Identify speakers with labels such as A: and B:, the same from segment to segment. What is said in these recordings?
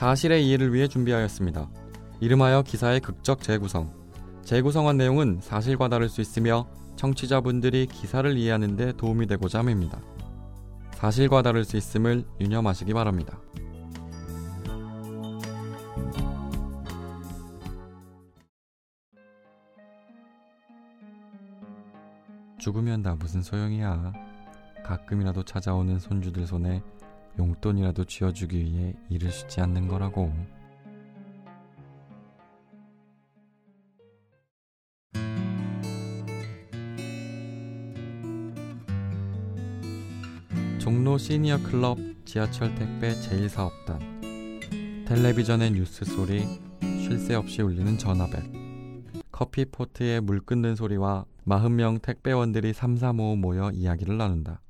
A: 사실의 이해를 위해 준비하였습니다. 이름하여 기사의 극적 재구성. 재구성한 내용은 사실과 다를 수 있으며 청취자분들이 기사를 이해하는 데 도움이 되고자 함입니다. 사실과 다를 수 있음을 유념하시기 바랍니다. 죽으면 다 무슨 소용이야. 가끔이라도 찾아오는 손주들 손에 용돈이라도 쥐어주기 위해 일을 쉬지 않는 거라고. 종로 시니어 클럽 지하철 택배 제1사업단 텔레비전의 뉴스 소리 쉴 새 없이 울리는 전화벨 커피 포트에 물 끓는 소리와 40명 택배원들이 삼삼오오 모여 이야기를 나눈다.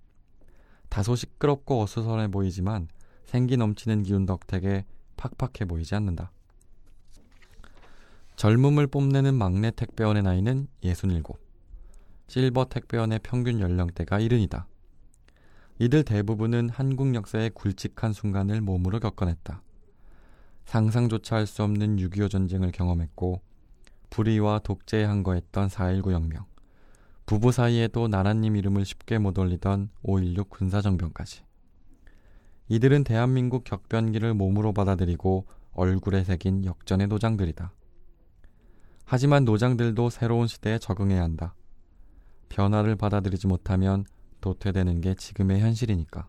A: 다소 시끄럽고 어수선해 보이지만 생기 넘치는 기운 덕택에 팍팍해 보이지 않는다. 젊음을 뽐내는 막내 택배원의 나이는 67. 실버 택배원의 평균 연령대가 70이다. 이들 대부분은 한국 역사의 굵직한 순간을 몸으로 겪어냈다. 상상조차 할 수 없는 6.25 전쟁을 경험했고 불의와 독재에 항거했던 4.19 혁명, 부부 사이에도 나라님 이름을 쉽게 못 올리던 5.16 군사정변까지. 이들은 대한민국 격변기를 몸으로 받아들이고 얼굴에 새긴 역전의 노장들이다. 하지만 노장들도 새로운 시대에 적응해야 한다. 변화를 받아들이지 못하면 도태되는 게 지금의 현실이니까.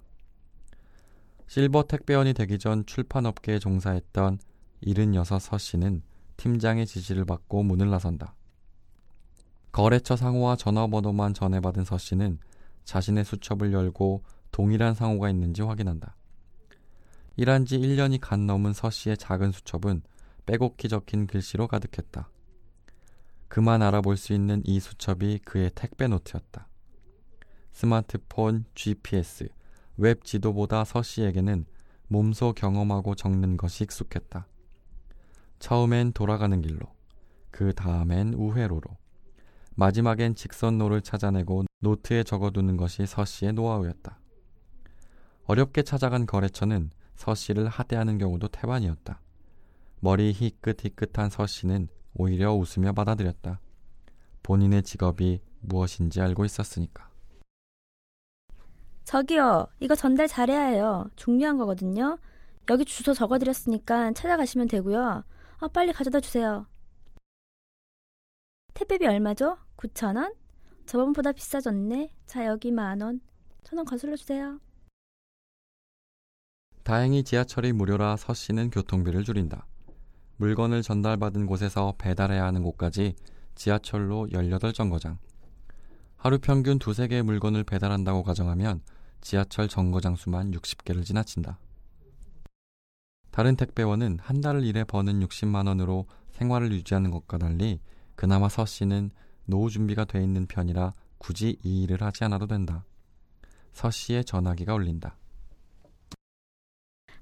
A: 실버 택배원이 되기 전 출판업계에 종사했던 76서 씨는 팀장의 지시를 받고 문을 나선다. 거래처 상호와 전화번호만 전해받은 서 씨는 자신의 수첩을 열고 동일한 상호가 있는지 확인한다. 일한 지 1년이 간 넘은 서 씨의 작은 수첩은 빼곡히 적힌 글씨로 가득했다. 그만 알아볼 수 있는 이 수첩이 그의 택배 노트였다. 스마트폰, GPS, 웹 지도보다 서 씨에게는 몸소 경험하고 적는 것이 익숙했다. 처음엔 돌아가는 길로, 그 다음엔 우회로로, 마지막엔 직선로를 찾아내고 노트에 적어두는 것이 서 씨의 노하우였다. 어렵게 찾아간 거래처는 서 씨를 하대하는 경우도 태반이었다. 머리 희끗희끗한 서 씨는 오히려 웃으며 받아들였다. 본인의 직업이 무엇인지 알고 있었으니까.
B: 저기요, 이거 전달 잘해야 해요. 중요한 거거든요. 여기 주소 적어드렸으니까 찾아가시면 되고요. 아, 빨리 가져다 주세요. 택배비 얼마죠? 9,000원? 저번보다 비싸졌네. 자, 여기 만 원. 천 원 거슬러 주세요.
A: 다행히 지하철이 무료라 서 씨는 교통비를 줄인다. 물건을 전달받은 곳에서 배달해야 하는 곳까지 지하철로 18정거장. 하루 평균 두세 개의 물건을 배달한다고 가정하면 지하철 정거장 수만 60개를 지나친다. 다른 택배원은 한 달을 일해 버는 60만 원으로 생활을 유지하는 것과 달리 그나마 서 씨는 노후 준비가 돼 있는 편이라 굳이 이 일을 하지 않아도 된다. 서 씨의 전화기가 울린다.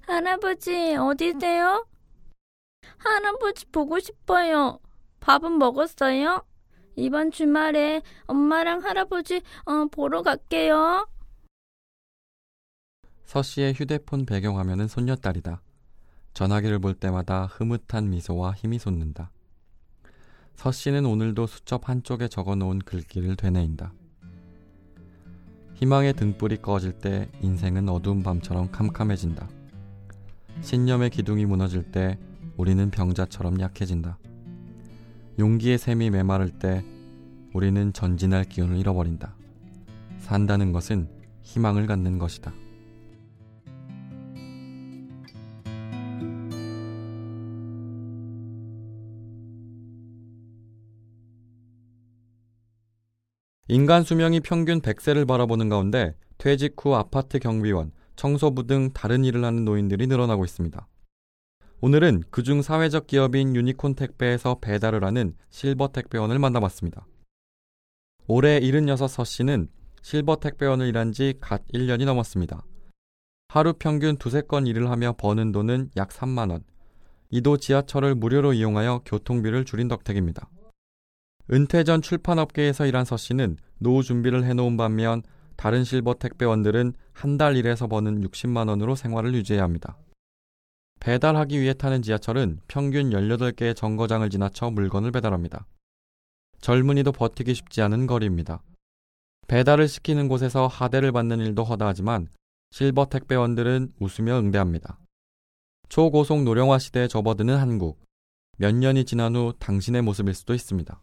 B: 할아버지, 어디세요? 할아버지 보고 싶어요. 밥은 먹었어요? 이번 주말에 엄마랑 할아버지 어, 보러 갈게요.
A: 서 씨의 휴대폰 배경화면은 손녀딸이다. 전화기를 볼 때마다 흐뭇한 미소와 힘이 솟는다. 서 씨는 오늘도 수첩 한쪽에 적어 놓은 글귀를 되뇌인다. 희망의 등불이 꺼질 때 인생은 어두운 밤처럼 캄캄해진다. 신념의 기둥이 무너질 때 우리는 병자처럼 약해진다. 용기의 샘이 메마를 때 우리는 전진할 기운을 잃어버린다. 산다는 것은 희망을 갖는 것이다. 인간 수명이 평균 100세를 바라보는 가운데 퇴직 후 아파트 경비원, 청소부 등 다른 일을 하는 노인들이 늘어나고 있습니다. 오늘은 그중 사회적 기업인 유니콘 택배에서 배달을 하는 실버 택배원을 만나봤습니다. 올해 76 서 씨는 실버 택배원을 일한 지 갓 1년이 넘었습니다. 하루 평균 두세 건 일을 하며 버는 돈은 약 3만원. 이도 지하철을 무료로 이용하여 교통비를 줄인 덕택입니다. 은퇴 전 출판업계에서 일한 서 씨는 노후 준비를 해놓은 반면 다른 실버 택배원들은 한 달 일해서 버는 60만 원으로 생활을 유지해야 합니다. 배달하기 위해 타는 지하철은 평균 18개의 정거장을 지나쳐 물건을 배달합니다. 젊은이도 버티기 쉽지 않은 거리입니다. 배달을 시키는 곳에서 하대를 받는 일도 허다하지만 실버 택배원들은 웃으며 응대합니다. 초고속 노령화 시대에 접어드는 한국. 몇 년이 지난 후 당신의 모습일 수도 있습니다.